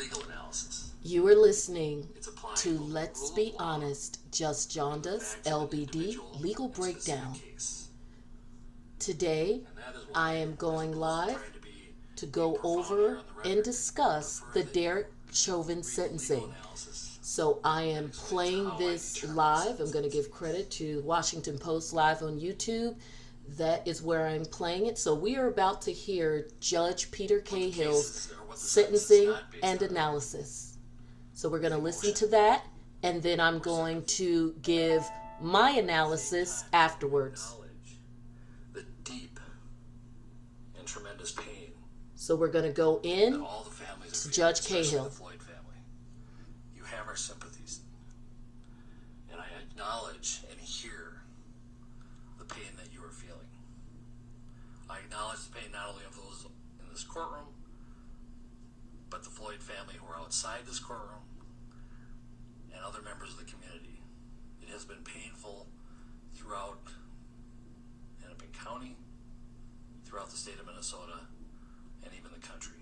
legal analysis. You are listening to Let's Be Honest, Just John to the Does, facts of an LBD, Legal Breakdown. Today, And that is why, I am going live to go over here on the and discuss the Derek Chauvin read the legal sentencing. So I am playing this live. I'm going to give credit to Washington Post Live on YouTube. That is where I'm playing it. So we are about to hear Judge Peter Cahill's cases or what the sentence is sentencing and analysis. So we're going to listen to that, and then I'm going to give my analysis afterwards. The deep and tremendous pain So we're going to go in. all the families To Judge Cahill. the Floyd family. You have our sympathies, and I acknowledge and hear the pain that you are feeling. I acknowledge the pain not only of those in this courtroom, but the Floyd family who are outside this courtroom and other members of the community. It has been painful throughout Hennepin County, throughout the state of Minnesota, and even the country.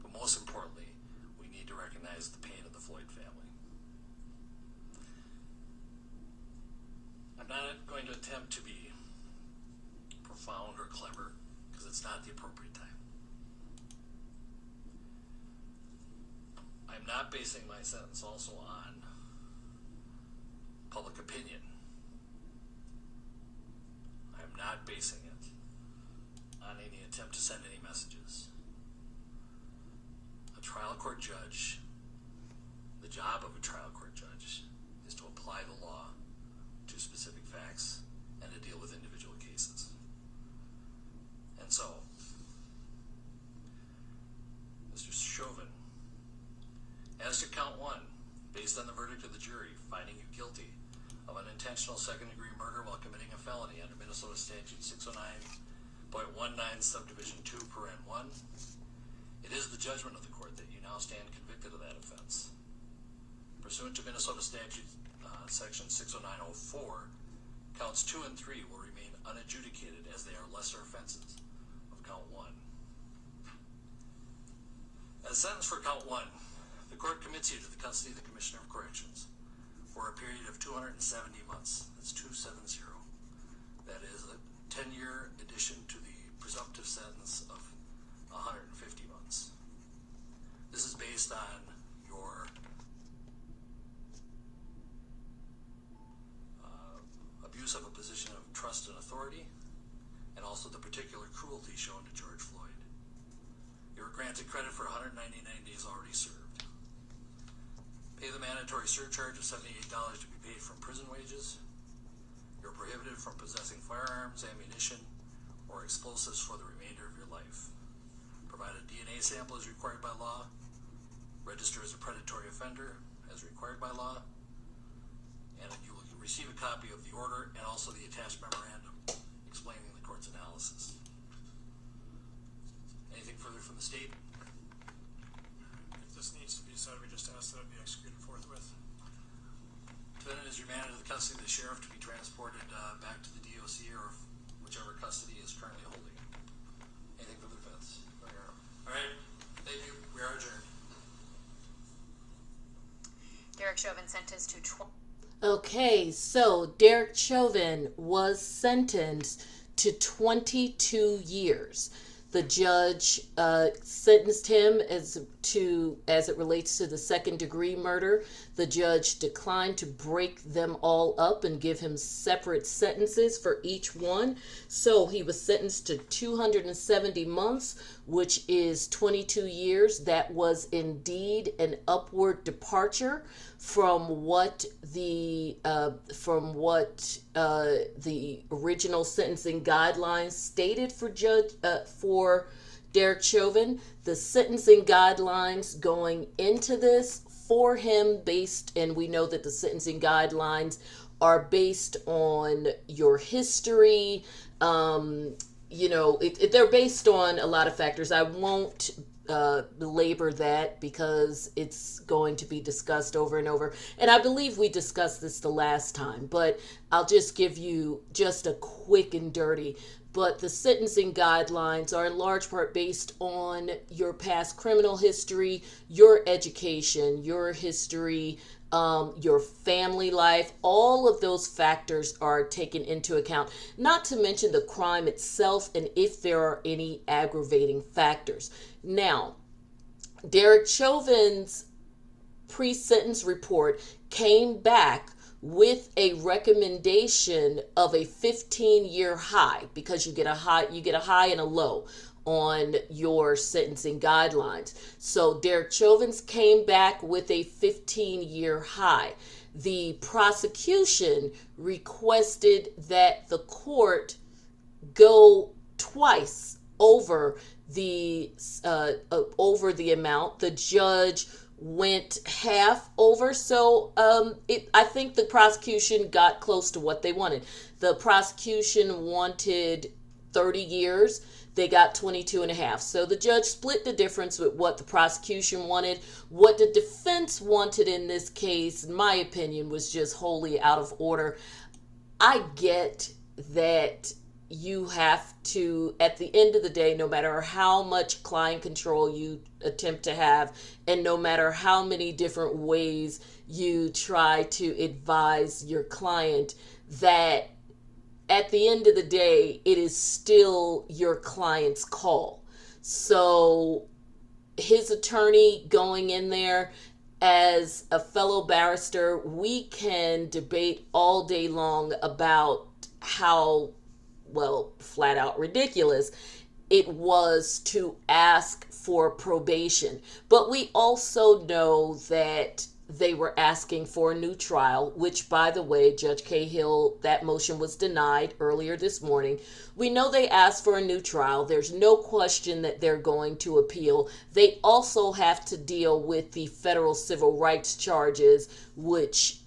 But most importantly, we need to recognize the pain of the Floyd family. I'm not going to attempt to be profound or clever because it's not the appropriate time. I'm not basing my sentence also on public opinion. I'm not basing it on any attempt to send any messages. A trial court judge, the job of a trial court judge is to apply the law to specific facts and to deal with individual cases. And so, Mr. Chauvin, as to count one, based on the verdict of the jury finding you guilty of an intentional second degree murder while committing a felony under Minnesota Statute 609.19 subdivision 2 per N1, it is the judgment of the court that you now stand convicted of that offense. Pursuant to Minnesota Statute uh, Section 60904, counts 2 and 3 will remain unadjudicated as they are lesser offenses of count 1. As sentence for count 1, the court commits you to the custody of the Commissioner of Corrections for a period of 270 months. That's 270. That is a 10 year addition to the presumptive sentence of 150 months. This is based on your uh, abuse of a position of trust and authority, and also the particular cruelty shown to George Floyd. You were granted credit for 199 days already served. Pay the mandatory surcharge of $78 to be paid from prison wages. You're prohibited from possessing firearms, ammunition, or explosives for the remainder of your life. Provide a DNA sample as required by law. Register as a predatory offender as required by law. And you will receive a copy of the order and also the attached memorandum explaining the court's analysis. Anything further from the state? If this needs to be said, we just ask that it be executed forthwith. Defendant is the custody of the sheriff to be transported uh, back to the DOC or whichever custody is currently holding him. Anything for the defense? All right, thank you. We are adjourned. Derek Chauvin sentenced to 12. Okay, so Derek Chauvin was sentenced to 22 years. The judge uh, sentenced him as to as it relates to the second degree murder. The judge declined to break them all up and give him separate sentences for each one. So he was sentenced to 270 months, which is 22 years. That was indeed an upward departure from what the uh, from what uh, the original sentencing guidelines stated for judge uh, for Derek Chauvin. The sentencing guidelines going into this for him based, and we know that the sentencing guidelines are based on your history. Um, you know, it, it, they're based on a lot of factors. I won't uh, belabor that because it's going to be discussed over and over. And I believe we discussed this the last time, but I'll just give you just a quick and dirty. but the sentencing guidelines are in large part based on your past criminal history, your education, your history, um, your family life. All of those factors are taken into account, not to mention the crime itself and if there are any aggravating factors. Now, Derek Chauvin's pre sentence report came back with a recommendation of a 15 year high because you get a high you get a high and a low on your sentencing guidelines. So Derek Chauvin's came back with a 15 year high. The prosecution requested that the court go twice over the uh, uh, over the amount. The judge went half over, so um, it. I think the prosecution got close to what they wanted. The prosecution wanted 30 years. They got 22 and a half. So the judge split the difference with what the prosecution wanted. What the defense wanted in this case, in my opinion, was just wholly out of order. I get that you have to at the end of the day no matter how much client control you attempt to have and no matter how many different ways you try to advise your client that at the end of the day it is still your client's call so his attorney going in there as a fellow barrister we can debate all day long about how well, flat out ridiculous, it was to ask for probation. But we also know that they were asking for a new trial, which, by the way, Judge Cahill, that motion was denied earlier this morning. We know they asked for a new trial. There's no question that they're going to appeal. They also have to deal with the federal civil rights charges, which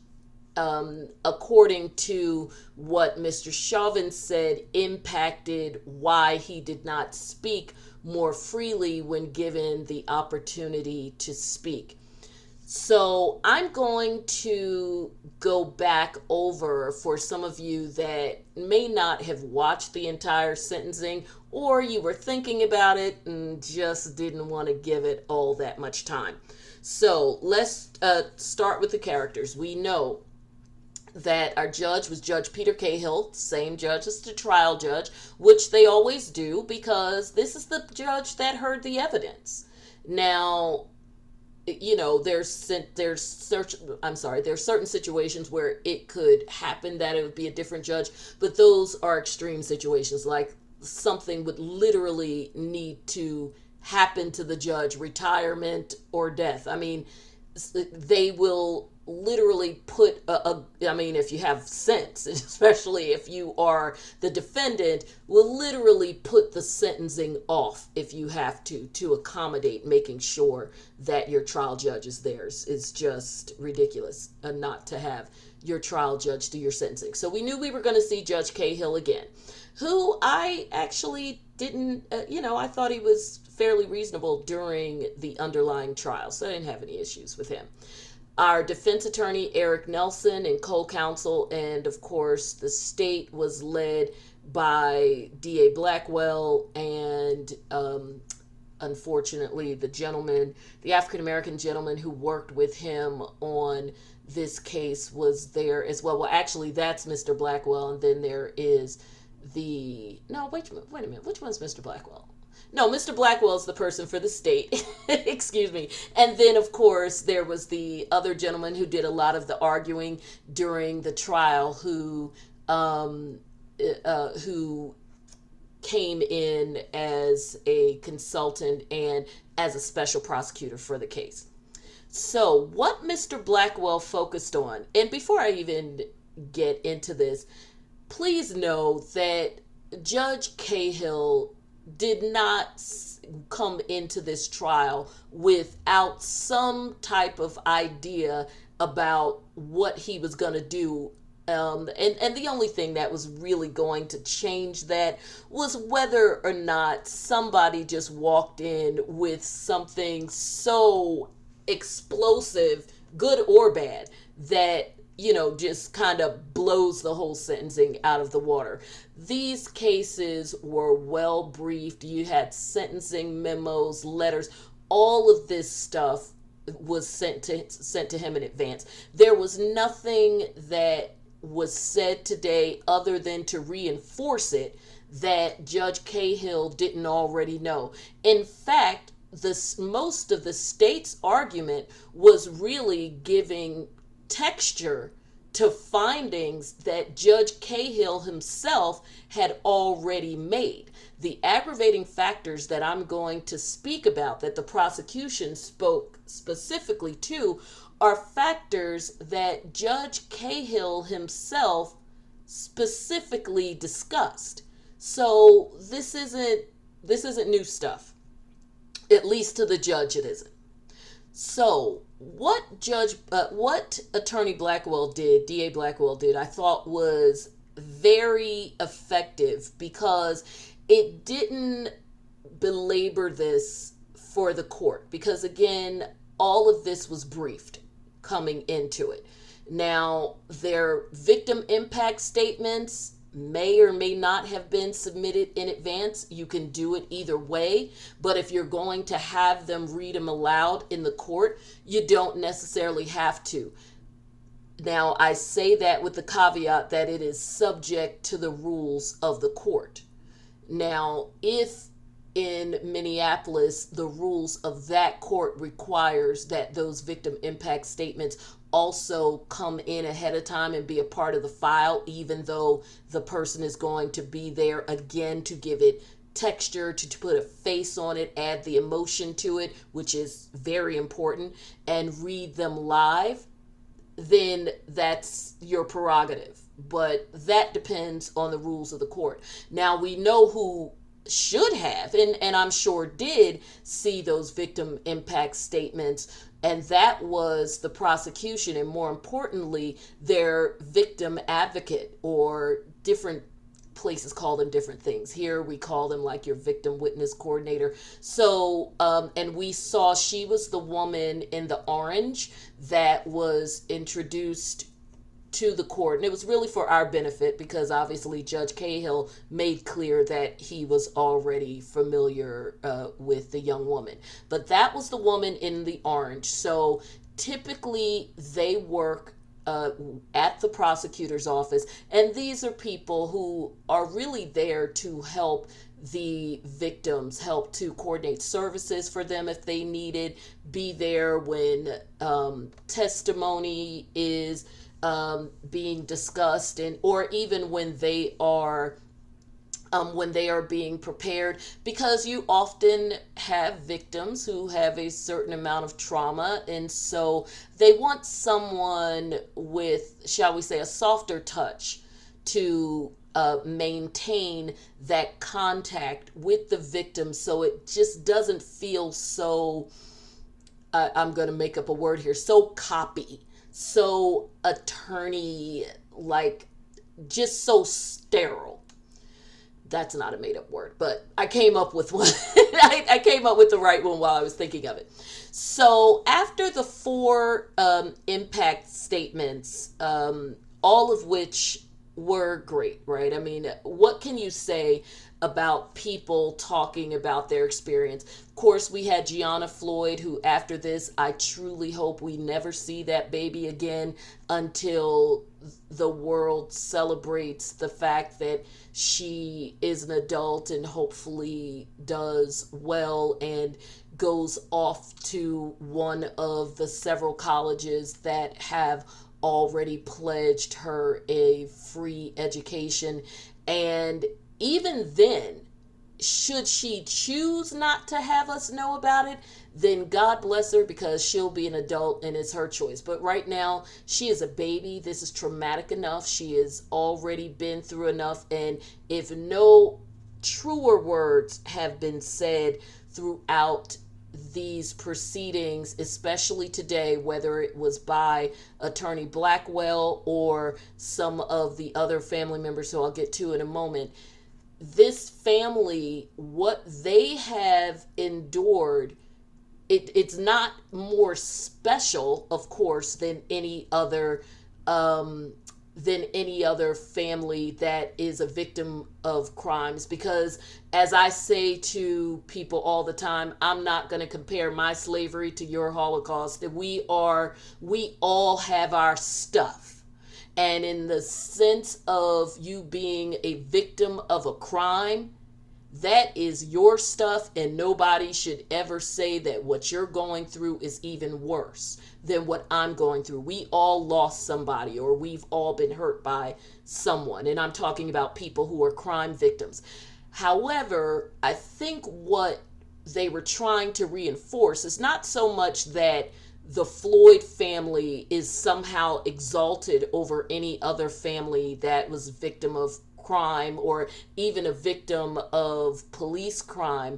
um, according to what Mr. Chauvin said, impacted why he did not speak more freely when given the opportunity to speak. So I'm going to go back over for some of you that may not have watched the entire sentencing or you were thinking about it and just didn't want to give it all that much time. So let's uh, start with the characters. We know that our judge was Judge Peter Cahill, same judge as the trial judge, which they always do because this is the judge that heard the evidence. Now, you know, there's there's search. I'm sorry, there's certain situations where it could happen that it would be a different judge, but those are extreme situations. Like something would literally need to happen to the judge, retirement or death. I mean, they will literally put a, a I mean if you have sense especially if you are the defendant will literally put the sentencing off if you have to to accommodate making sure that your trial judge is theirs. Is just ridiculous uh, not to have your trial judge do your sentencing. So we knew we were going to see Judge Cahill again who I actually didn't uh, you know I thought he was fairly reasonable during the underlying trial so I didn't have any issues with him our defense attorney Eric Nelson and co-counsel and of course the state was led by DA Blackwell and um, unfortunately the gentleman the African American gentleman who worked with him on this case was there as well well actually that's Mr. Blackwell and then there is the no wait wait a minute which one's Mr. Blackwell no, Mr. Blackwell is the person for the state. Excuse me. And then, of course, there was the other gentleman who did a lot of the arguing during the trial, who um, uh, who came in as a consultant and as a special prosecutor for the case. So, what Mr. Blackwell focused on, and before I even get into this, please know that Judge Cahill did not come into this trial without some type of idea about what he was going to do um, and, and the only thing that was really going to change that was whether or not somebody just walked in with something so explosive, good or bad, that you know, just kind of blows the whole sentencing out of the water. These cases were well briefed. You had sentencing memos, letters, all of this stuff was sent to sent to him in advance. There was nothing that was said today other than to reinforce it that Judge Cahill didn't already know. In fact, the most of the state's argument was really giving texture to findings that Judge Cahill himself had already made. The aggravating factors that I'm going to speak about, that the prosecution spoke specifically to, are factors that Judge Cahill himself specifically discussed. So this isn't this isn't new stuff. At least to the judge it isn't. So, what Judge, uh, what Attorney Blackwell did, DA Blackwell did, I thought was very effective because it didn't belabor this for the court. Because again, all of this was briefed coming into it. Now, their victim impact statements may or may not have been submitted in advance. You can do it either way. But if you're going to have them read them aloud in the court, you don't necessarily have to. Now, I say that with the caveat that it is subject to the rules of the court. Now, if in Minneapolis, the rules of that court requires that those victim impact statements also come in ahead of time and be a part of the file, even though the person is going to be there again to give it texture, to, to put a face on it, add the emotion to it, which is very important, and read them live, then that's your prerogative. But that depends on the rules of the court. Now, we know who should have and, and i'm sure did see those victim impact statements. And that was the prosecution and more importantly their victim advocate or different places call them different things. Here we call them like your victim witness coordinator. So um, and we saw she was the woman in the orange that was introduced to the court. And it was really for our benefit because obviously Judge Cahill made clear that he was already familiar uh, with the young woman. But that was the woman in the orange. So typically they work uh, at the prosecutor's office. And these are people who are really there to help the victims, help to coordinate services for them if they needed, be there when um, testimony is um, being discussed and or even when they are um, when they are being prepared because you often have victims who have a certain amount of trauma and so they want someone with shall we say a softer touch to uh, maintain that contact with the victim so it just doesn't feel so uh, i'm going to make up a word here so copy so attorney like just so sterile. That's not a made up word but i came up with one. I, I, came up with the right one while i was thinking of it. So after the four um, impact statements um, all of which were great right i mean what can you say about people talking about their experience. Of course, we had Gianna Floyd, who after this, I truly hope we never see that baby again until the world celebrates the fact that she is an adult and hopefully does well and goes off to one of the several colleges that have already pledged her a free education and even then, should she choose not to have us know about it, then God bless her because she'll be an adult and it's her choice. But right now, she is a baby. This is traumatic enough. She has already been through enough. And if no truer words have been said throughout these proceedings, especially today, whether it was by Attorney Blackwell or some of the other family members who I'll get to in a moment, this family, what they have endured, it, it's not more special, of course, than any other um, than any other family that is a victim of crimes. Because as i say to people all the time i'm not going to compare my slavery to your holocaust. That we are we all have our stuff. And in the sense of you being a victim of a crime that is your stuff, and nobody should ever say that what you're going through is even worse than what I'm going through. We all lost somebody, or we've all been hurt by someone, and I'm talking about people who are crime victims. However, I think what they were trying to reinforce is not so much that the Floyd family is somehow exalted over any other family that was victim of crime or even a victim of police crime,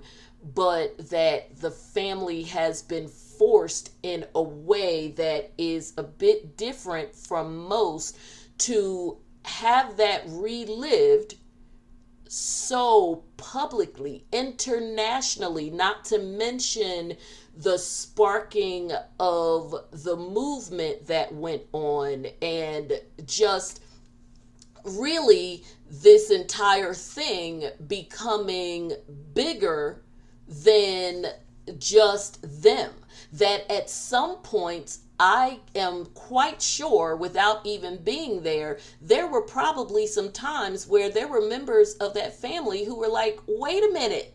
but that the family has been forced in a way that is a bit different from most to have that relived so publicly, internationally, not to mention the sparking of the movement that went on and just really this entire thing becoming bigger than just them. That at some points, I am quite sure, without even being there, there were probably some times where there were members of that family who were like, wait a minute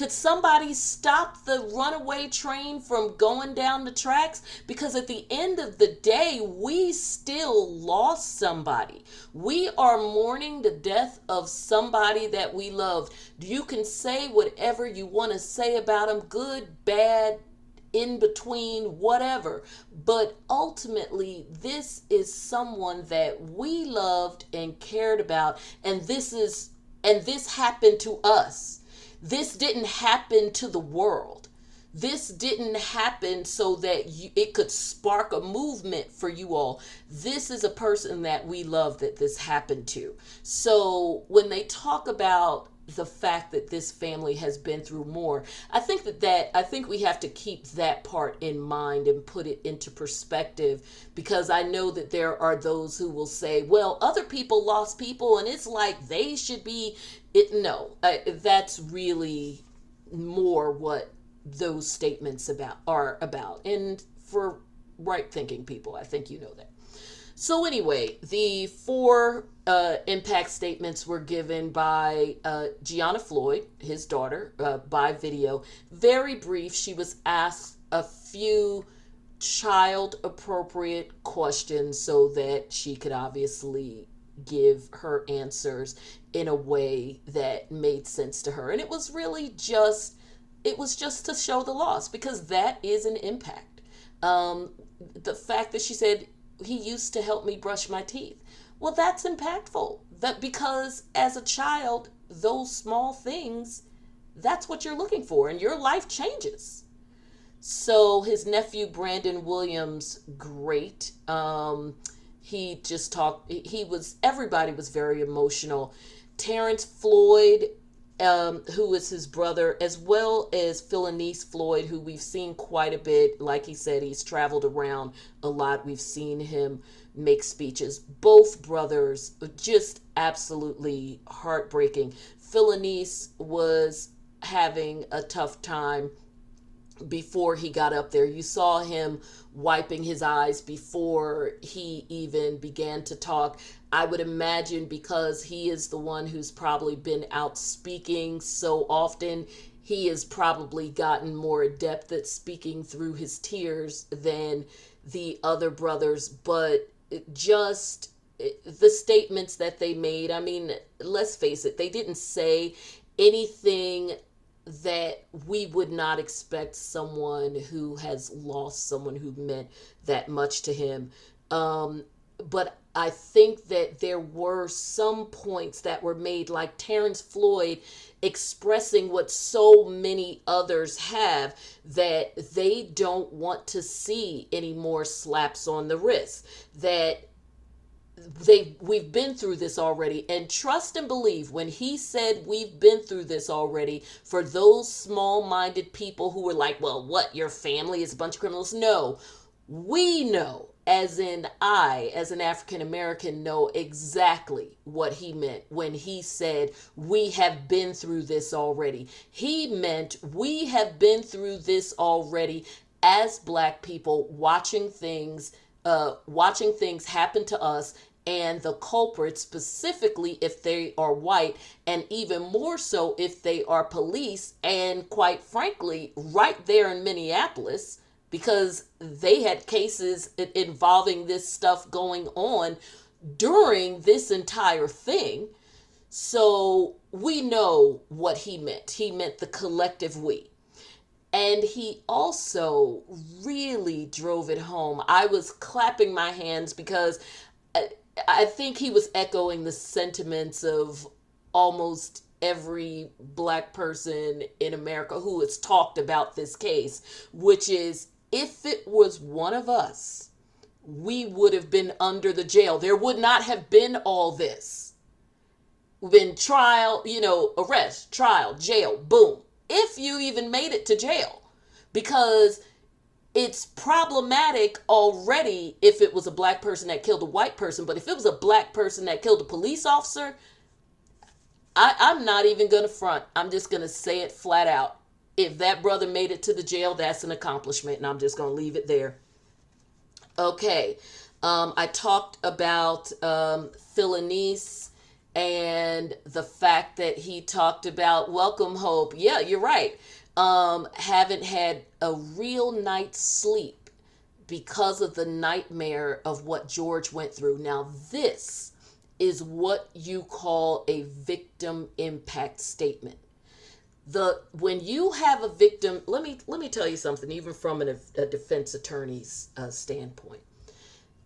could somebody stop the runaway train from going down the tracks? Because at the end of the day, we still lost somebody. We are mourning the death of somebody that we loved. You can say whatever you want to say about them good, bad, in between, whatever. But ultimately, this is someone that we loved and cared about, and this is and this happened to us this didn't happen to the world. This didn't happen so that you, it could spark a movement for you all. This is a person that we love that this happened to. So when they talk about the fact that this family has been through more. I think that that I think we have to keep that part in mind and put it into perspective because I know that there are those who will say, "Well, other people lost people and it's like they should be it no. I, that's really more what those statements about are about. And for right thinking people, I think you know that. So, anyway, the four uh, impact statements were given by uh, Gianna Floyd, his daughter, uh, by video. Very brief. She was asked a few child appropriate questions so that she could obviously give her answers in a way that made sense to her. And it was really just it was just to show the loss because that is an impact. Um, the fact that she said he used to help me brush my teeth. Well, that's impactful. That because as a child, those small things, that's what you're looking for, and your life changes. So his nephew Brandon Williams, great. Um, he just talked. He was everybody was very emotional. Terrence Floyd um, who is his brother, as well as Philonise Floyd, who we've seen quite a bit. Like he said, he's traveled around a lot. We've seen him make speeches. Both brothers, just absolutely heartbreaking. Philonise was having a tough time before he got up there. You saw him wiping his eyes before he even began to talk. I would imagine because he is the one who's probably been out speaking so often, he has probably gotten more adept at speaking through his tears than the other brothers. But just eh, the statements that they made, I mean, let's face it, they didn't say anything that we would not expect someone who has lost someone who meant that much to him. Um, but I think that there were some points that were made, like Terrence Floyd expressing what so many others have that they don't want to see any more slaps on the wrist. That they we've been through this already. And trust and believe when he said we've been through this already for those small-minded people who were like well what your family is a bunch of criminals? No. We know as in I, as an African American, know exactly what he meant when he said, We have been through this already. He meant we have been through this already as black people watching things uh, watching things happen to us and the culprits specifically if they are white and even more so if they are police and quite frankly right there in minneapolis because they had cases involving this stuff going on during this entire thing. So we know what he meant. He meant the collective we. And he also really drove it home. I was clapping my hands because uh, I, think he was echoing the sentiments of almost every black person in America who has talked about this case, which is if it was one of us, we would have been under the jail. There would not have been all this. Been trial, you know, arrest, trial, jail, boom if you even made it to jail because it's problematic already if it was a black person that killed a white person but if it was a black person that killed a police officer I, i'm not even gonna front. I'm just gonna say it flat out. If that brother made it to the jail that's an accomplishment and i'm just gonna leave it there. Okay um, i talked about um, Philonise and the fact that he talked about welcome hope. Yeah you're right um haven't had a real night's sleep because of the nightmare of what george went through. Now this is what you call a victim impact statement. The when you have a victim let me let me tell you something even from an, a defense attorney's uh, standpoint.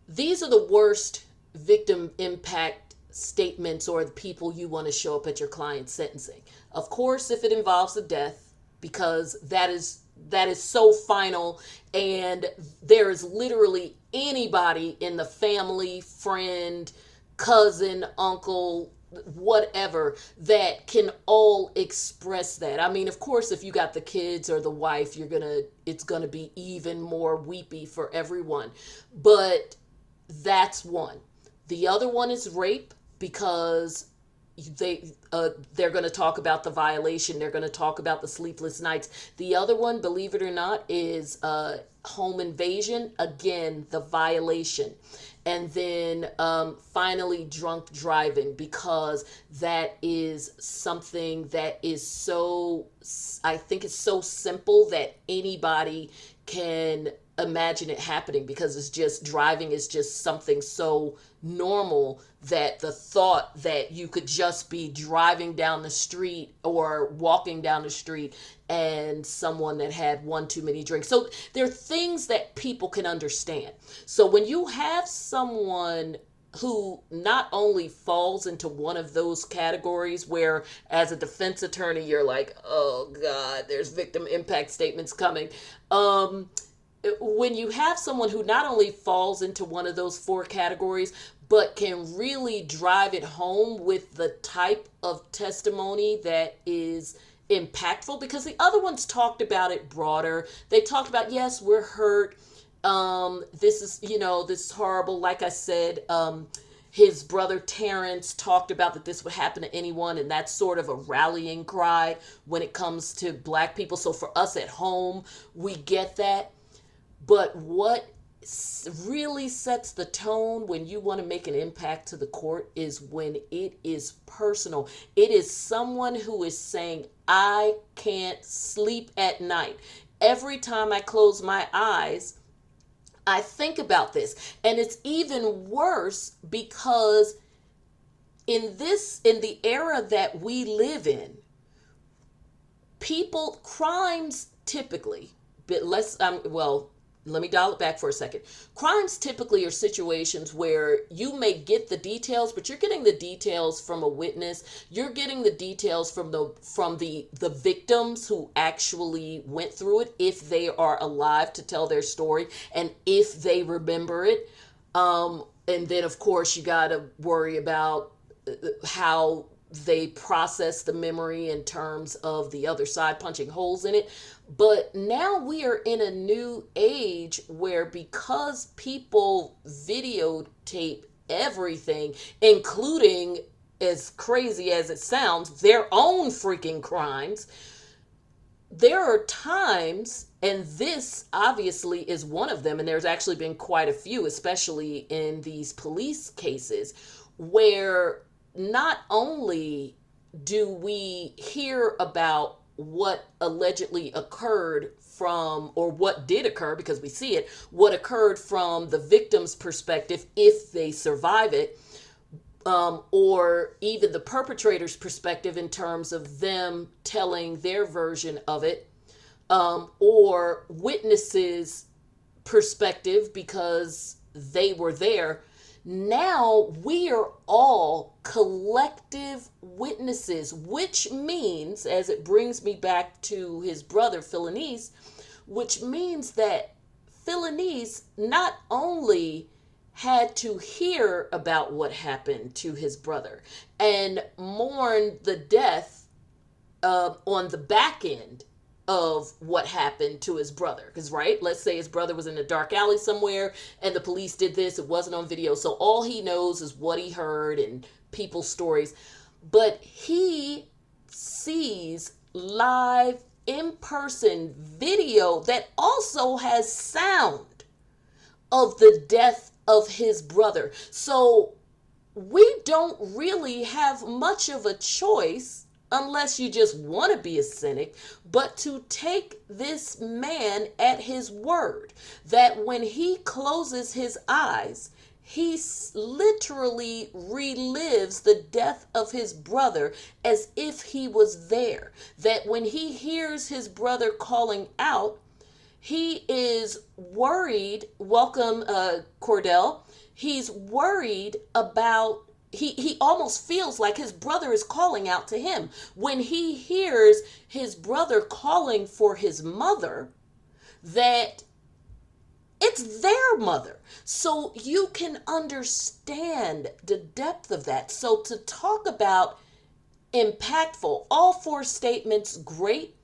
These are the worst victim impact statements or the people you want to show up at your client's sentencing. Of course, if it involves a death, because that is that is so final and there is literally anybody in the family, friend, cousin, uncle, whatever that can all express that. I mean, of course, if you got the kids or the wife, you're to it's to be even more weepy for everyone. But that's one. The other one is rape because they uh, they're going to talk about the violation they're going to talk about the sleepless nights. The other one believe it or not is uh, home invasion again the violation. And then um, finally drunk driving because that is something that is so i think it's so simple that anybody can imagine it happening because it's just driving is just something so normal that the thought that you could just be driving down the street or walking down the street and someone that had one too many drinks. So there are things that people can understand. So when you have someone who not only falls into one of those categories where as a defense attorney you're like oh god there's victim impact statements coming um when you have someone who not only falls into one of those four categories, but can really drive it home with the type of testimony that is impactful, because the other ones talked about it broader. They talked about, yes, we're hurt. Um, this is, you know, this is horrible. Like I said, um, his brother Terrence talked about that this would happen to anyone, and that's sort of a rallying cry when it comes to black people. So for us at home, we get that. But what really sets the tone when you want to make an impact to the court is when it is personal. It is someone who is saying, I can't sleep at night. Every time I close my eyes, I think about this. And it's even worse because in this, in the era that we live in, people, crimes typically, but less, um, well, let me dial it back for a second. Crimes typically are situations where you may get the details, but you're getting the details from a witness. You're getting the details from the from the the victims who actually went through it, if they are alive to tell their story, and if they remember it. Um, and then, of course, you got to worry about uh, how they process the memory in terms of the other side punching holes in it. But now we are in a new age where because people videotape everything, including as crazy as it sounds, their own freaking crimes. There are times, and this obviously is one of them, and there's actually been quite a few, especially in these police cases, where not only do we hear about what allegedly occurred from, or what did occur, because we see it, what occurred from the victim's perspective if they survive it, um, or even the perpetrator's perspective in terms of them telling their version of it, um, or witnesses' perspective because they were there. Now we are all collective witnesses, which means, as it brings me back to his brother Philonise, which means that Philonise not only had to hear about what happened to his brother and mourn the death uh, on the back end of what happened to his brother. Because, right, let's say his brother was in a dark alley somewhere and the police did this, it wasn't on video. So all he knows is what he heard and people's stories. But he sees live in person video that also has sound of the death of his brother. So we don't really have much of a choice unless you just want to be a cynic, but to take this man at his word that when he closes his eyes, he literally relives the death of his brother as if he was there. That when he hears his brother calling out, he is worried. Welcome, uh, Cordell. He's worried about. He, he almost feels like his brother is calling out to him. When he hears his brother calling for his mother, that it's their mother. So you can understand the depth of that. So to talk about impactful, all four statements, great,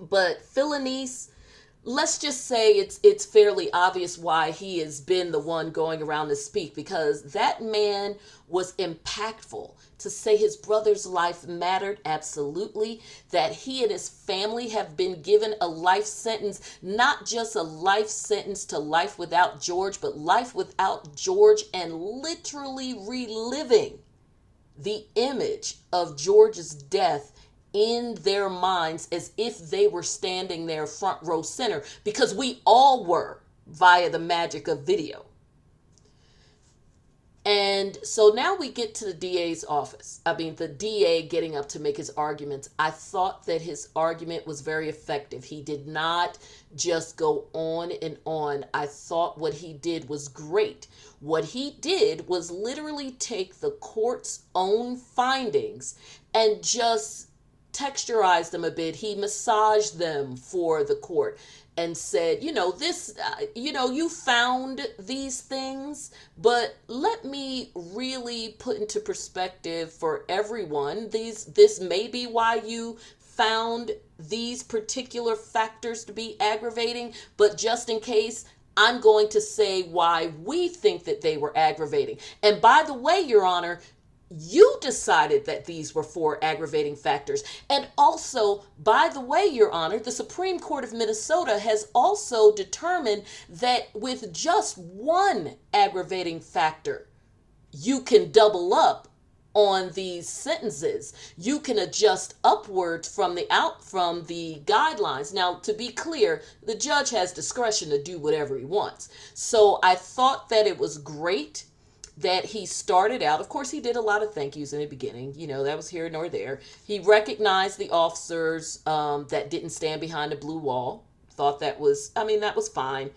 but Philonise let's just say it's it's fairly obvious why he has been the one going around to speak because that man was impactful. To say his brother's life mattered absolutely that he and his family have been given a life sentence not just a life sentence to life without George but life without George and literally reliving the image of George's death in their minds as if they were standing there front row center because we all were via the magic of video. And so now we get to the DA's office. I mean, the DA getting up to make his arguments. I thought that his argument was very effective. He did not just go on and on. I thought what he did was great. What he did was literally take the court's own findings and just texturized them a bit. He massaged them for the court and said, you know, this, uh, you know, you found these things, but let me really put into perspective for everyone. These, this may be why you found these particular factors to be aggravating, but just in case, I'm going to say why we think that they were aggravating. And by the way, Your Honor, you decided that these were four aggravating factors. And also, by the way, Your Honor, the Supreme Court of Minnesota has also determined that with just one aggravating factor, you can double up on these sentences. You can adjust upwards from the out from the guidelines. Now to be clear the judge has discretion to do whatever he wants. So i thought that it was great that he started out. Of course, he did a lot of thank yous in the beginning. You know, that was here nor there. He recognized the officers um, that didn't stand behind the blue wall. Thought that was, I mean, that was fine.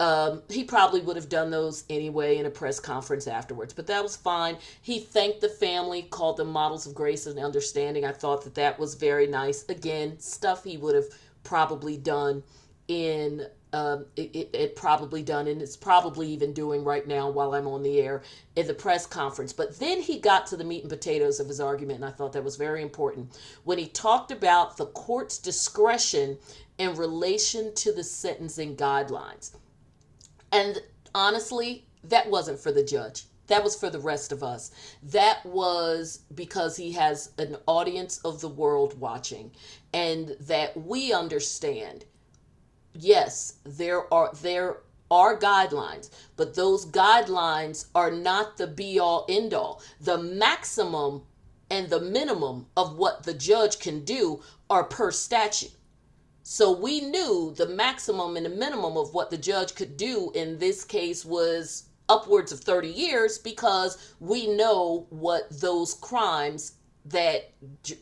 Um, he probably would have done those anyway in a press conference afterwards, but that was fine. He thanked the family, called them models of grace and understanding. I thought that that was very nice. Again, stuff he would have probably done in um, it, it, it probably done, and it's probably even doing right now while I'm on the air in the press conference. But then he got to the meat and potatoes of his argument, and I thought that was very important when he talked about the court's discretion in relation to the sentencing guidelines. And honestly, that wasn't for the judge. That was for the rest of us. That was because he has an audience of the world watching and that we understand yes, there are there are guidelines, but those guidelines are not the be all end all. The maximum and the minimum of what the judge can do are per statute. So we knew the maximum and the minimum of what the judge could do in this case was upwards of 30 years because we know what those crimes that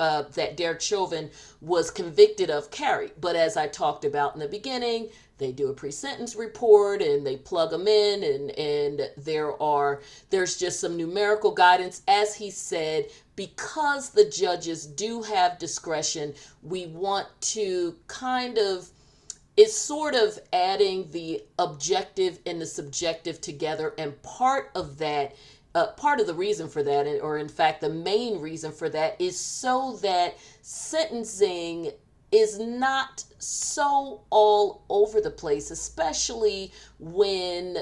uh, that Derek Chauvin was convicted of carry. But as I talked about in the beginning, they do a pre-sentence report and they plug them in and and there are there's just some numerical guidance as he said because the judges do have discretion we want to kind of it's sort of adding the objective and the subjective together and part of that uh, part of the reason for that or in fact the main reason for that is so that sentencing is not so all over the place especially when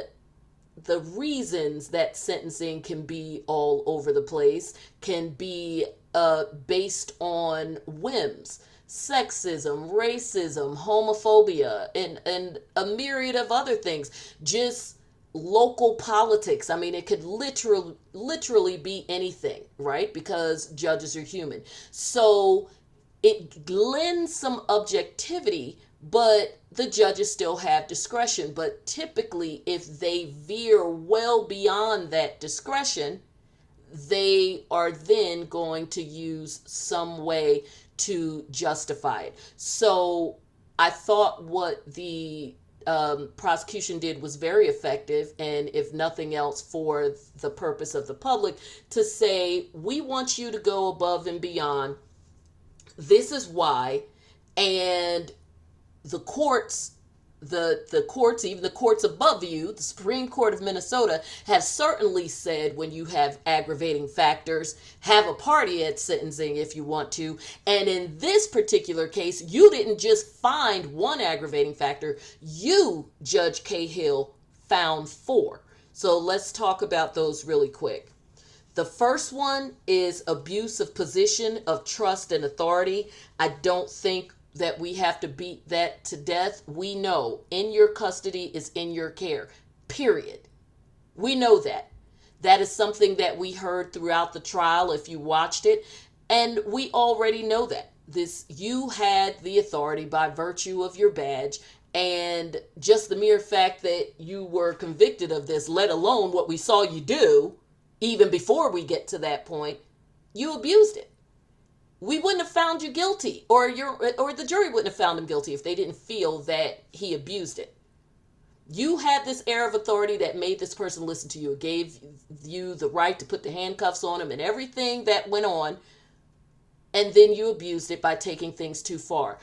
the reasons that sentencing can be all over the place can be uh, based on whims sexism, racism, homophobia, and, and a myriad of other things. Just local politics. I mean, it could literally literally be anything, right? Because judges are human. So it lends some objectivity, but the judges still have discretion. But typically, if they veer well beyond that discretion, they are then going to use some way to justify it. So I thought what the um, prosecution did was very effective, and if nothing else, for the purpose of the public, to say, we want you to go above and beyond. This is why. And the courts the the courts, even the courts above you, the Supreme Court of Minnesota, has certainly said when you have aggravating factors, have a party at sentencing if you want to. And in this particular case, you didn't just find one aggravating factor, you, Judge Cahill, found four. So let's talk about those really quick. The first one is abuse of position of trust and authority. I don't think that we have to beat that to death. We know in your custody is in your care, period. We know that. That is something that we heard throughout the trial if you watched it. And we already know that. This you had the authority by virtue of your badge and just the mere fact that you were convicted of this, let alone what we saw you do, even before we get to that point, you abused it we wouldn't have found you guilty or your or the jury wouldn't have found him guilty if they didn't feel that he abused it. You had this air of authority that made this person listen to you. It gave you the right to put the handcuffs on him and everything that went on and then you abused it by taking things too far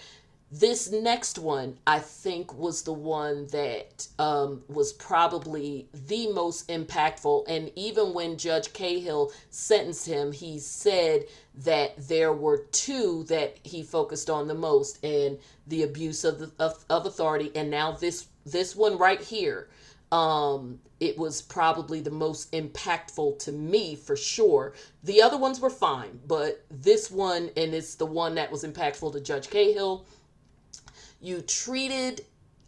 this next one, I think, was the one that um, was probably the most impactful. And even when Judge Cahill sentenced him, he said that there were two that he focused on the most, and the abuse of the, of, of authority. And now this this one right here, um, it was probably the most impactful to me for sure. The other ones were fine, but this one, and it's the one that was impactful to Judge Cahill you treated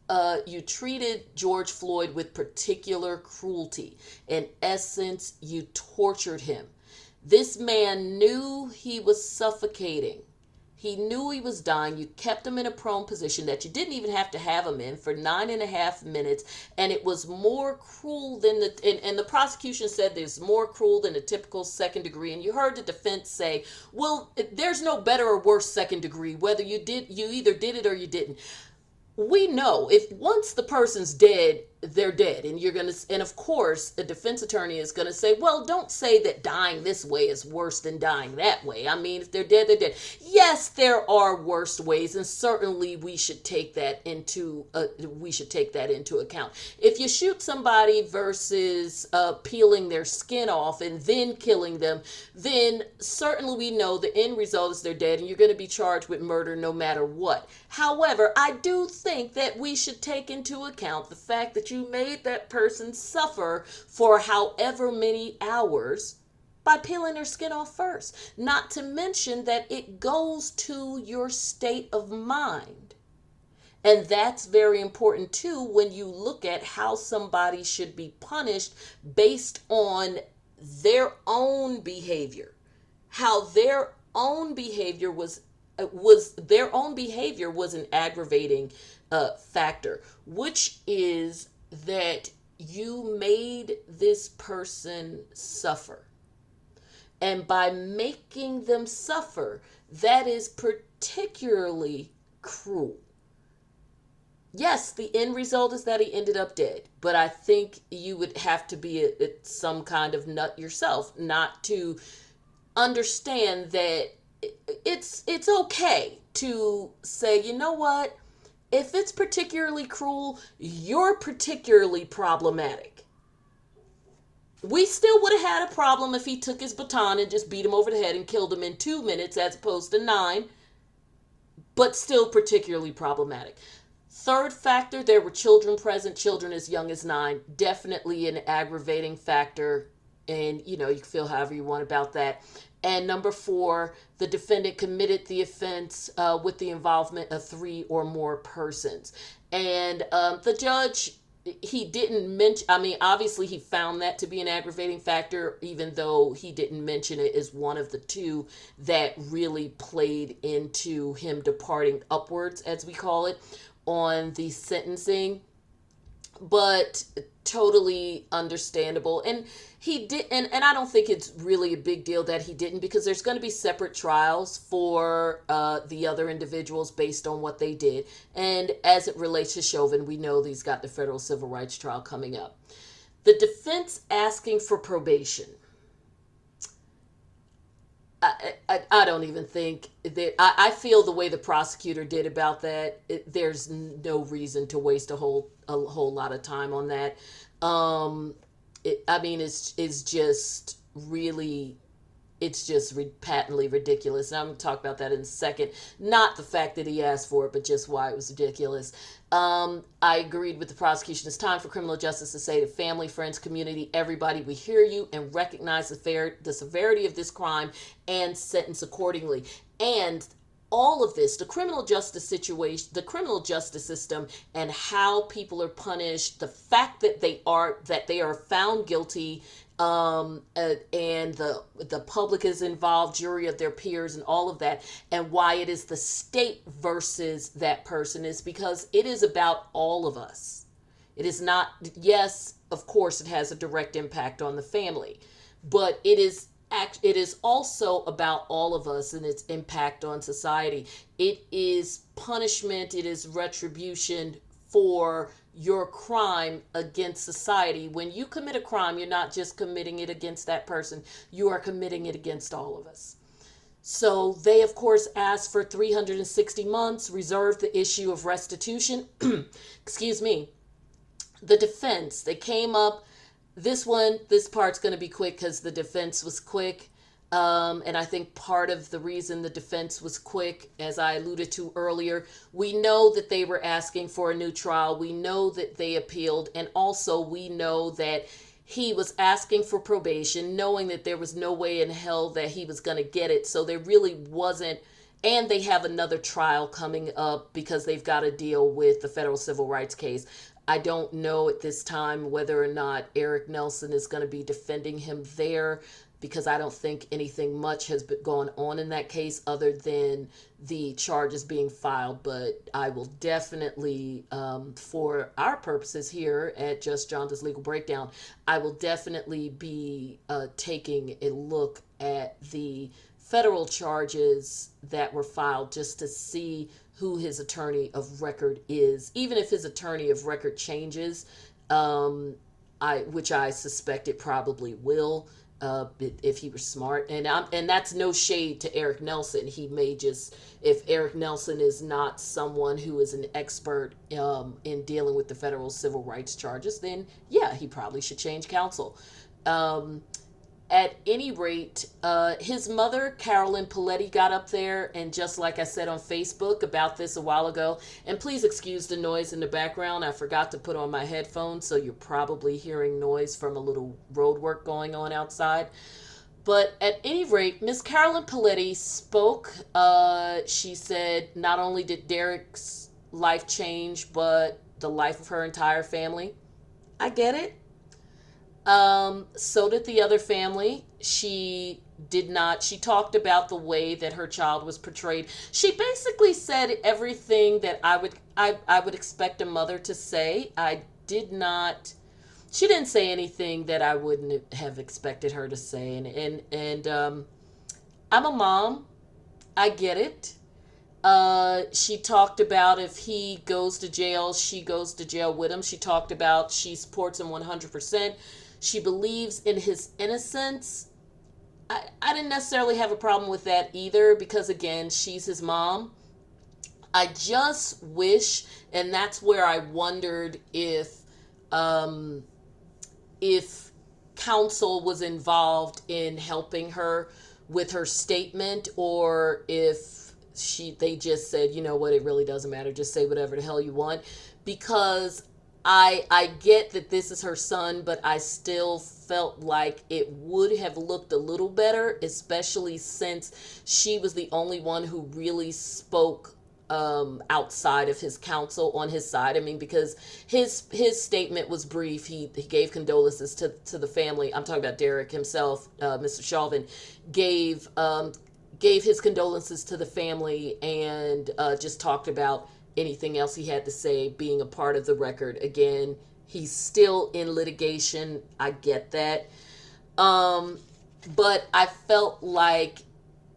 uh, you treated George Floyd with particular cruelty. In essence, you tortured him. This man knew he was suffocating. He knew he was dying. You kept him in a prone position that you didn't even have to have him in for nine and a half minutes. And it was more cruel than the, and, and the prosecution said there's more cruel than a typical second degree. And you heard the defense say, well, there's no better or worse second degree, whether you did, you either did it or you didn't. We know if once the person's dead, they're dead. And you're going to and of course a defense attorney is going to say well don't say that dying this way is worse than dying that way. I mean if they're dead they're dead. Yes there are worse ways and certainly we should take that into uh, we should take that into account. If you shoot somebody versus uh, peeling their skin off and then killing them then certainly we know the end result is they're dead and you're going to be charged with murder no matter what. However i do think that we should take into account the fact that you made that person suffer for however many hours by peeling their skin off first. Not to mention that it goes to your state of mind. And that's very important too when you look at how somebody should be punished based on their own behavior. How their own behavior was was their own behavior was an aggravating uh, factor, which is that you made this person suffer. And by making them suffer, that is particularly cruel. Yes, the end result is that he ended up dead, but I think you would have to be a, a, some kind of nut yourself not to understand that it's it's okay to say, you know what? If it's particularly cruel, you're particularly problematic. We still would have had a problem if he took his baton and just beat him over the head and killed him in two minutes as opposed to nine, but still particularly problematic. Third factor, there were children present, children as young as nine. Definitely an aggravating factor. And, you know, you can feel however you want about that. And number four, the defendant committed the offense uh, with the involvement of three or more persons. And um, the judge, he didn't mention, I mean, obviously he found that to be an aggravating factor, even though he didn't mention it as one of the two that really played into him departing upwards, as we call it, on the sentencing. But totally understandable. And he did and, and i don't think it's really a big deal that he didn't because there's going to be separate trials for uh, the other individuals based on what they did. And as it relates to chauvin we know he's got the federal civil rights trial coming up. The defense asking for probation I, I, I don't even think that I, I feel the way the prosecutor did about that it, there's no reason to waste a whole a whole lot of time on that. Um it, I mean, it's it's just really it's just re- patently ridiculous. And I'm going to talk about that in a second. Not the fact that he asked for it, but just why it was ridiculous. Um, I agreed with the prosecution. It's time for criminal justice to say to family, friends, community, everybody, we hear you and recognize the, fair, the severity of this crime and sentence accordingly. And all of this the criminal justice situation the criminal justice system and how people are punished the fact that they are that they are found guilty um, uh, and the the public is involved jury of their peers and all of that and why it is the state versus that person is because it is about all of us. It is not yes of course it has a direct impact on the family but it is act it is also about all of us and its impact on society. It is punishment it is retribution for your crime against society. When you commit a crime you're not just committing it against that person. You are committing it against all of us. So they of course asked for 360 months reserved the issue of restitution. Excuse me. The defense they came up. This one, this part's going to be quick because the defense was quick. Um, and I think part of the reason the defense was quick, as I alluded to earlier, we know that they were asking for a new trial. We know that they appealed. And also, we know that he was asking for probation, knowing that there was no way in hell that he was going to get it. So there really wasn't. And they have another trial coming up because they've got to deal with the federal civil rights case. I don't know at this time whether or not Eric Nelson is going to be defending him there because I don't think anything much has been going on in that case other than the charges being filed. But I will definitely, um, for our purposes here at Just Jonda's Legal Breakdown, I will definitely be uh, taking a look at the federal charges that were filed just to see who his attorney of record is. Even if his attorney of record changes, um, I which I suspect it probably will. Uh, if he was smart, and I'm, and that's no shade to Eric Nelson. He may just, if Eric Nelson is not someone who is an expert um, in dealing with the federal civil rights charges, then yeah, he probably should change counsel. Um, at any rate, uh, his mother, Carolyn Pawlenty, got up there and just like I said on Facebook about this a while ago, and please excuse the noise in the background. I forgot to put on my headphones, so you're probably hearing noise from a little road work going on outside. But at any rate, Miss Carolyn Pawlenty spoke. Uh, she said not only did Derek's life change, but the life of her entire family. I get it. Um, so did the other family. She did not, she talked about the way that her child was portrayed. She basically said everything that I would I, I would expect a mother to say. I did not she didn't say anything that I wouldn't have expected her to say and and, and um I'm a mom. I get it. Uh, she talked about if he goes to jail, she goes to jail with him. She talked about she supports him 100%. She believes in his innocence. I, I didn't necessarily have a problem with that either because, again, she's his mom. I just wish, and that's where I wondered if, um, if counsel was involved in helping her with her statement, or if she they just said, you know what, it really doesn't matter, just say whatever the hell you want, because I I get that this is her son, but I still felt like it would have looked a little better, especially since she was the only one who really spoke um, outside of his counsel on his side. I mean, because his his statement was brief. He he gave condolences to to the family. I'm talking about Derek himself, uh, Mr. Chauvin, gave um, gave his condolences to the family and uh, just talked about anything else he had to say being a part of the record. Again, he's still in litigation. I get that. Um, but I felt like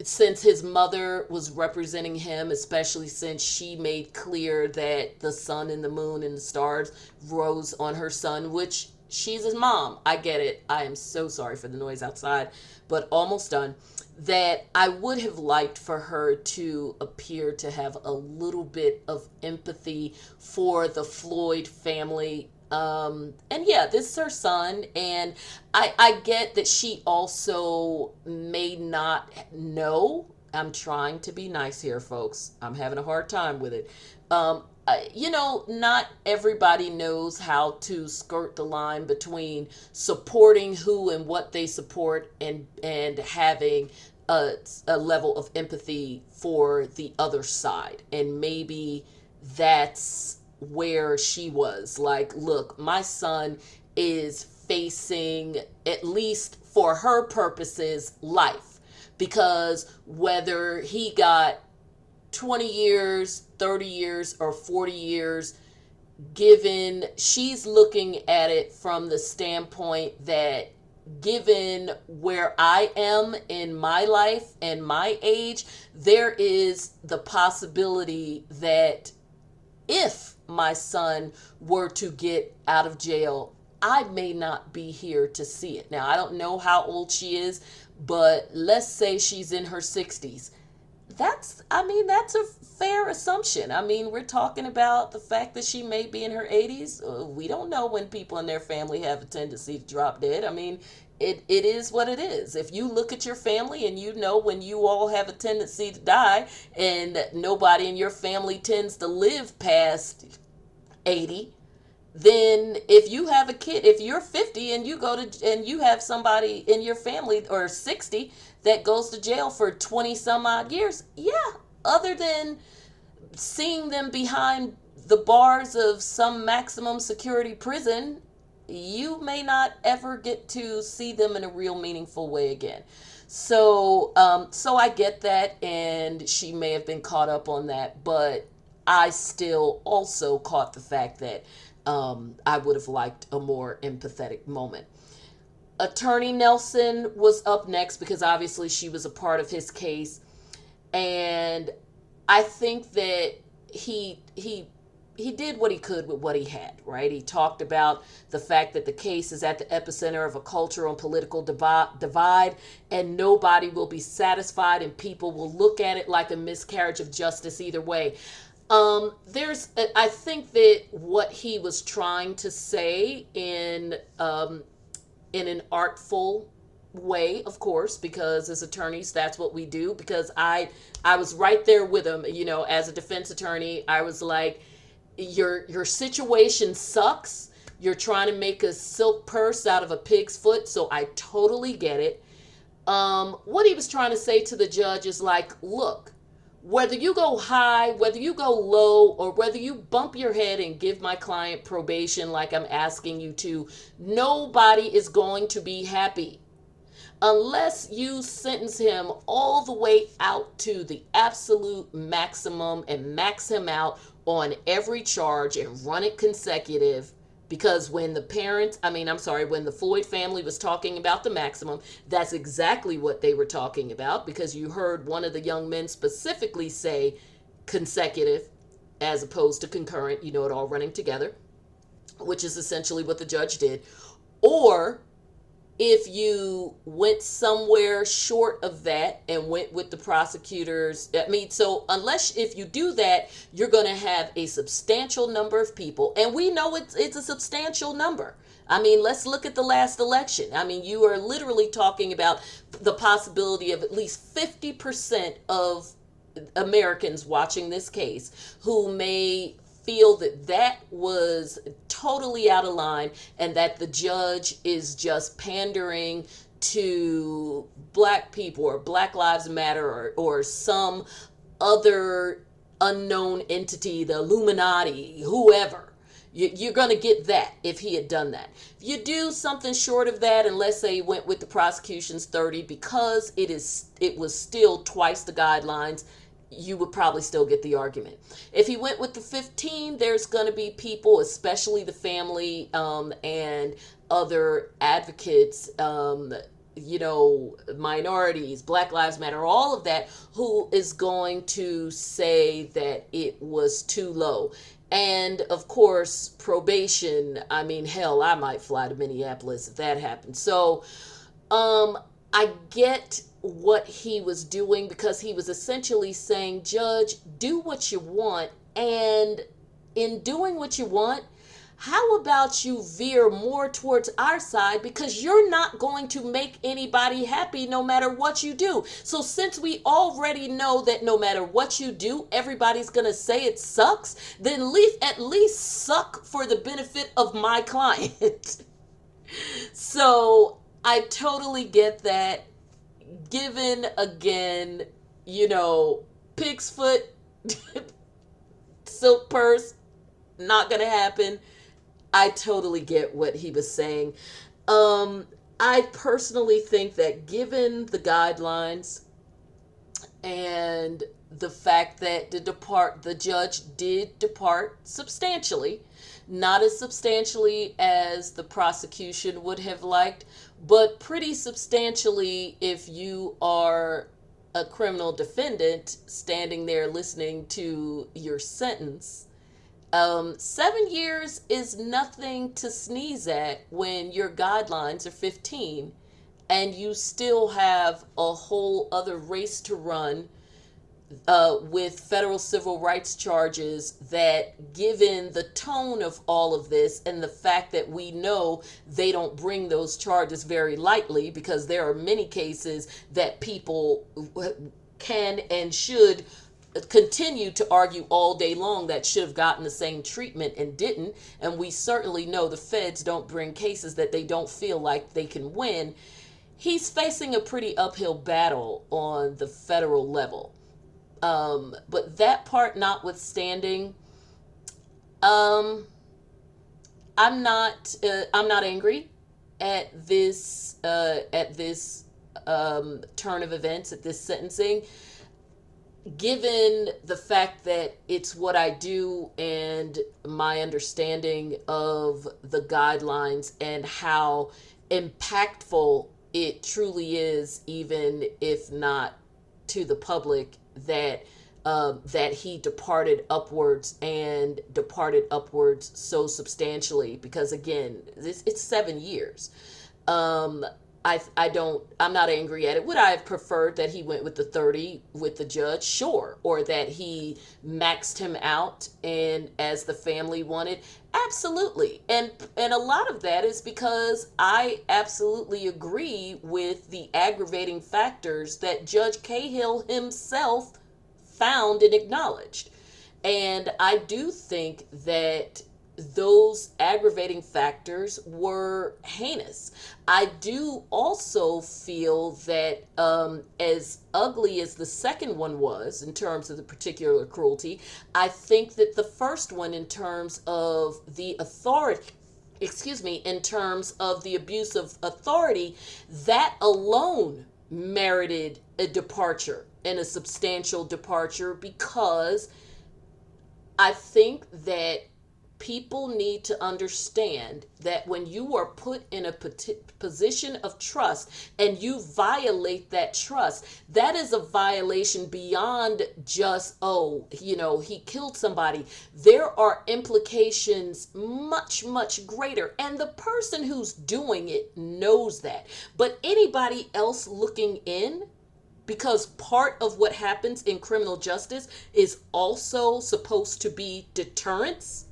since his mother was representing him, especially since she made clear that the sun and the moon and the stars rose on her son, which she's his mom. I get it. I am so sorry for the noise outside, but almost done that I would have liked for her to appear to have a little bit of empathy for the Floyd family. Um, and yeah, this is her son, and I, I get that she also may not know. I'm trying to be nice here, folks. I'm having a hard time with it. Um, Uh, you know, not everybody knows how to skirt the line between supporting who and what they support and and having a, a level of empathy for the other side. And maybe that's where she was. Like, look, my son is facing, at least for her purposes, life. Because whether he got 20 years, 30 years, or 40 years, given she's looking at it from the standpoint that given where I am in my life and my age, there is the possibility that if my son were to get out of jail, I may not be here to see it. Now, I don't know how old she is, but let's say she's in her 60s that's i mean that's a fair assumption. I mean we're talking about the fact that she may be in her 80s uh, we don't know when people in their family have a tendency to drop dead. I mean it, it is what it is. If you look at your family and you know when you all have a tendency to die and nobody in your family tends to live past 80 then if you have a kid if you're 50 and you go to and you have somebody in your family or 60 that goes to jail for 20 some odd years, yeah, other than seeing them behind the bars of some maximum security prison, you may not ever get to see them in a real meaningful way again. So, um, so I get that, and she may have been caught up on that, but I still also caught the fact that um, I would have liked a more empathetic moment. Attorney Nelson was up next because obviously she was a part of his case. And I think that he he he did what he could with what he had, right? He talked about the fact that the case is at the epicenter of a cultural and political divi- divide, and nobody will be satisfied, and people will look at it like a miscarriage of justice either way. Um, there's, I think that what he was trying to say in um, in an artful way of course because as attorneys that's what we do because i i was right there with him you know as a defense attorney i was like your your situation sucks. You're trying to make a silk purse out of a pig's foot so i totally get it. Um what he was trying to say to the judge is like look whether you go high, whether you go low, or whether you bump your head and give my client probation like I'm asking you to, nobody is going to be happy. Unless you sentence him all the way out to the absolute maximum and max him out on every charge and run it consecutive because when the parents i mean i'm sorry when the floyd family was talking about the maximum that's exactly what they were talking about because you heard one of the young men specifically say consecutive as opposed to concurrent you know it all running together which is essentially what the judge did. Or if you went somewhere short of that and went with the prosecutors i mean so unless if you do that you're going to have a substantial number of people. And we know it's it's a substantial number. I mean let's look at the last election. I mean you are literally talking about the possibility of at least 50% of americans watching this case who may feel that that was totally out of line and that the judge is just pandering to black people or black lives matter or, or some other unknown entity the illuminati whoever. You, you're going to get that if he had done that. If you do something short of that and let's say he went with the prosecution's 30 because it is it was still twice the guidelines you would probably still get the argument. If he went with the 15, there's going to be people, especially the family um, and other advocates, um, you know, minorities, Black Lives Matter, all of that, who is going to say that it was too low. And of course, probation. I mean, hell, I might fly to Minneapolis if that happened. So, um, I get what he was doing because he was essentially saying, Judge, do what you want. And in doing what you want, how about you veer more towards our side because you're not going to make anybody happy no matter what you do. So, since we already know that no matter what you do, everybody's going to say it sucks, then leave, at least suck for the benefit of my client. so, I totally get that given again, you know, pig's foot, silk purse, not gonna happen. I totally get what he was saying. Um, I personally think that given the guidelines and the fact that the depart the judge did depart substantially, not as substantially as the prosecution would have liked, but pretty substantially if you are a criminal defendant standing there listening to your sentence. Um, seven years is nothing to sneeze at when your guidelines are 15 and you still have a whole other race to run uh, with federal civil rights charges that, given the tone of all of this and the fact that we know they don't bring those charges very lightly because there are many cases that people can and should continue to argue all day long that should have gotten the same treatment and didn't. And we certainly know the feds don't bring cases that they don't feel like they can win. He's facing a pretty uphill battle on the federal level. Um, but that part notwithstanding, um, I'm not uh, I'm not angry at this uh, at this um, turn of events at this sentencing. Given the fact that it's what I do and my understanding of the guidelines and how impactful it truly is, even if not to the public that um, that he departed upwards and departed upwards so substantially because again it's, it's seven years. Um, I, I don't i'm not angry at it. Would i have preferred that he went with the 30 with the judge? Sure. Or that he maxed him out and as the family wanted absolutely and and a lot of that is because i absolutely agree with the aggravating factors that judge cahill himself found and acknowledged. And I do think that those aggravating factors were heinous. I do also feel that, um, as ugly as the second one was in terms of the particular cruelty, I think that the first one, in terms of the authority, excuse me, in terms of the abuse of authority, that alone merited a departure and a substantial departure because I think that people need to understand that when you are put in a position of trust and you violate that trust, that is a violation beyond just, oh, you know, he killed somebody. There are implications much, much greater. And the person who's doing it knows that. But anybody else looking in, because part of what happens in criminal justice is also supposed to be deterrence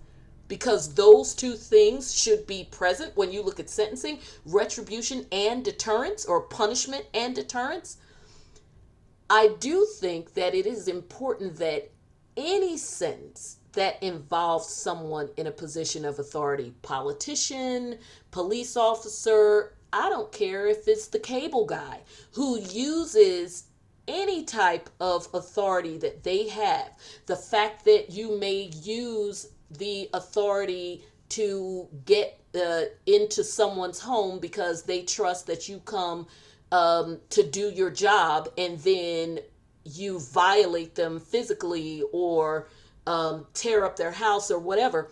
because those two things should be present when you look at sentencing retribution and deterrence or punishment and deterrence i do think that it is important that any sentence that involves someone in a position of authority politician police officer I don't care if it's the cable guy who uses any type of authority that they have. The fact that you may use the authority to get uh, into someone's home because they trust that you come um, to do your job and then you violate them physically or um, tear up their house or whatever.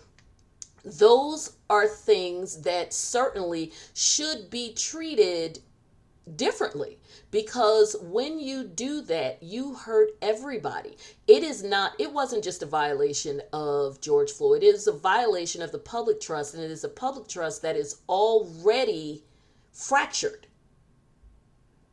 Those are things that certainly should be treated differently. Because when you do that you hurt everybody. It is not it wasn't just a violation of george floyd. It is a violation of the public trust and it is a public trust that is already fractured.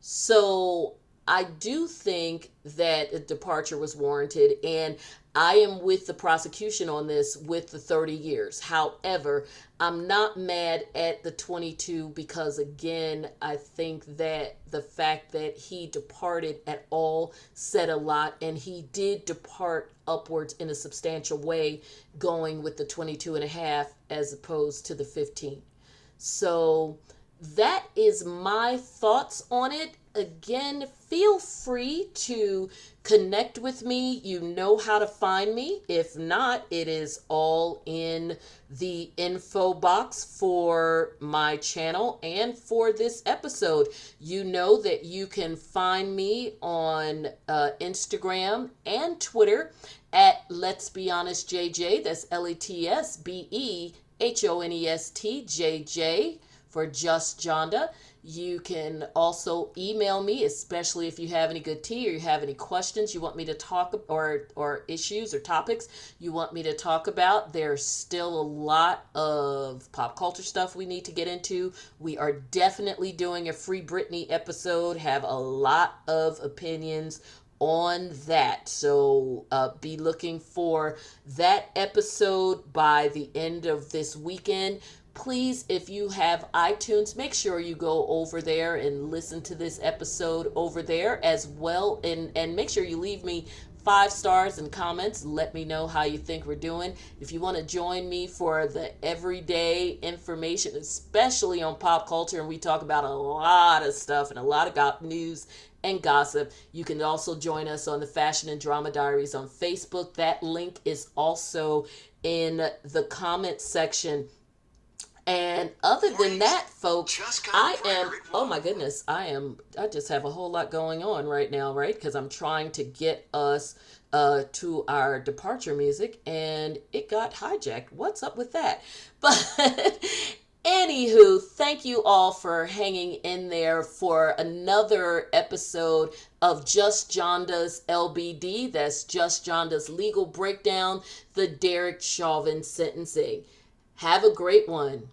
So i do think that a departure was warranted and I am with the prosecution on this with the 30 years. However, I'm not mad at the 22 because, again, I think that the fact that he departed at all said a lot, and he did depart upwards in a substantial way, going with the 22 and a half as opposed to the 15. So that is my thoughts on it again, feel free to connect with me. You know how to find me. If not, it is all in the info box for my channel and for this episode. You know that you can find me on uh, Instagram and Twitter at Let's Be Honest JJ. That's L E T S B E H O N E S T J J for Just Jonda. You can also email me, especially if you have any good tea or you have any questions you want me to talk or or issues or topics you want me to talk about. There's still a lot of pop culture stuff we need to get into. We are definitely doing a free Britney episode. Have a lot of opinions on that. So uh, be looking for that episode by the end of this weekend please, if you have iTunes, make sure you go over there and listen to this episode over there as well. And, and make sure you leave me five stars and comments. Let me know how you think we're doing. If you want to join me for the everyday information, especially on pop culture, and we talk about a lot of stuff and a lot of news and gossip, you can also join us on the Fashion and Drama Diaries on Facebook. That link is also in the comment section and other than that, folks, I am, oh my goodness, I am, I just have a whole lot going on right now, right? Because I'm trying to get us uh, to our departure music and it got hijacked. What's up with that? But anywho, thank thank you all for hanging in there for another episode of Just Jonda's LBD. That's Just Jonda's legal breakdown, the Derek Chauvin sentencing. Have a great one.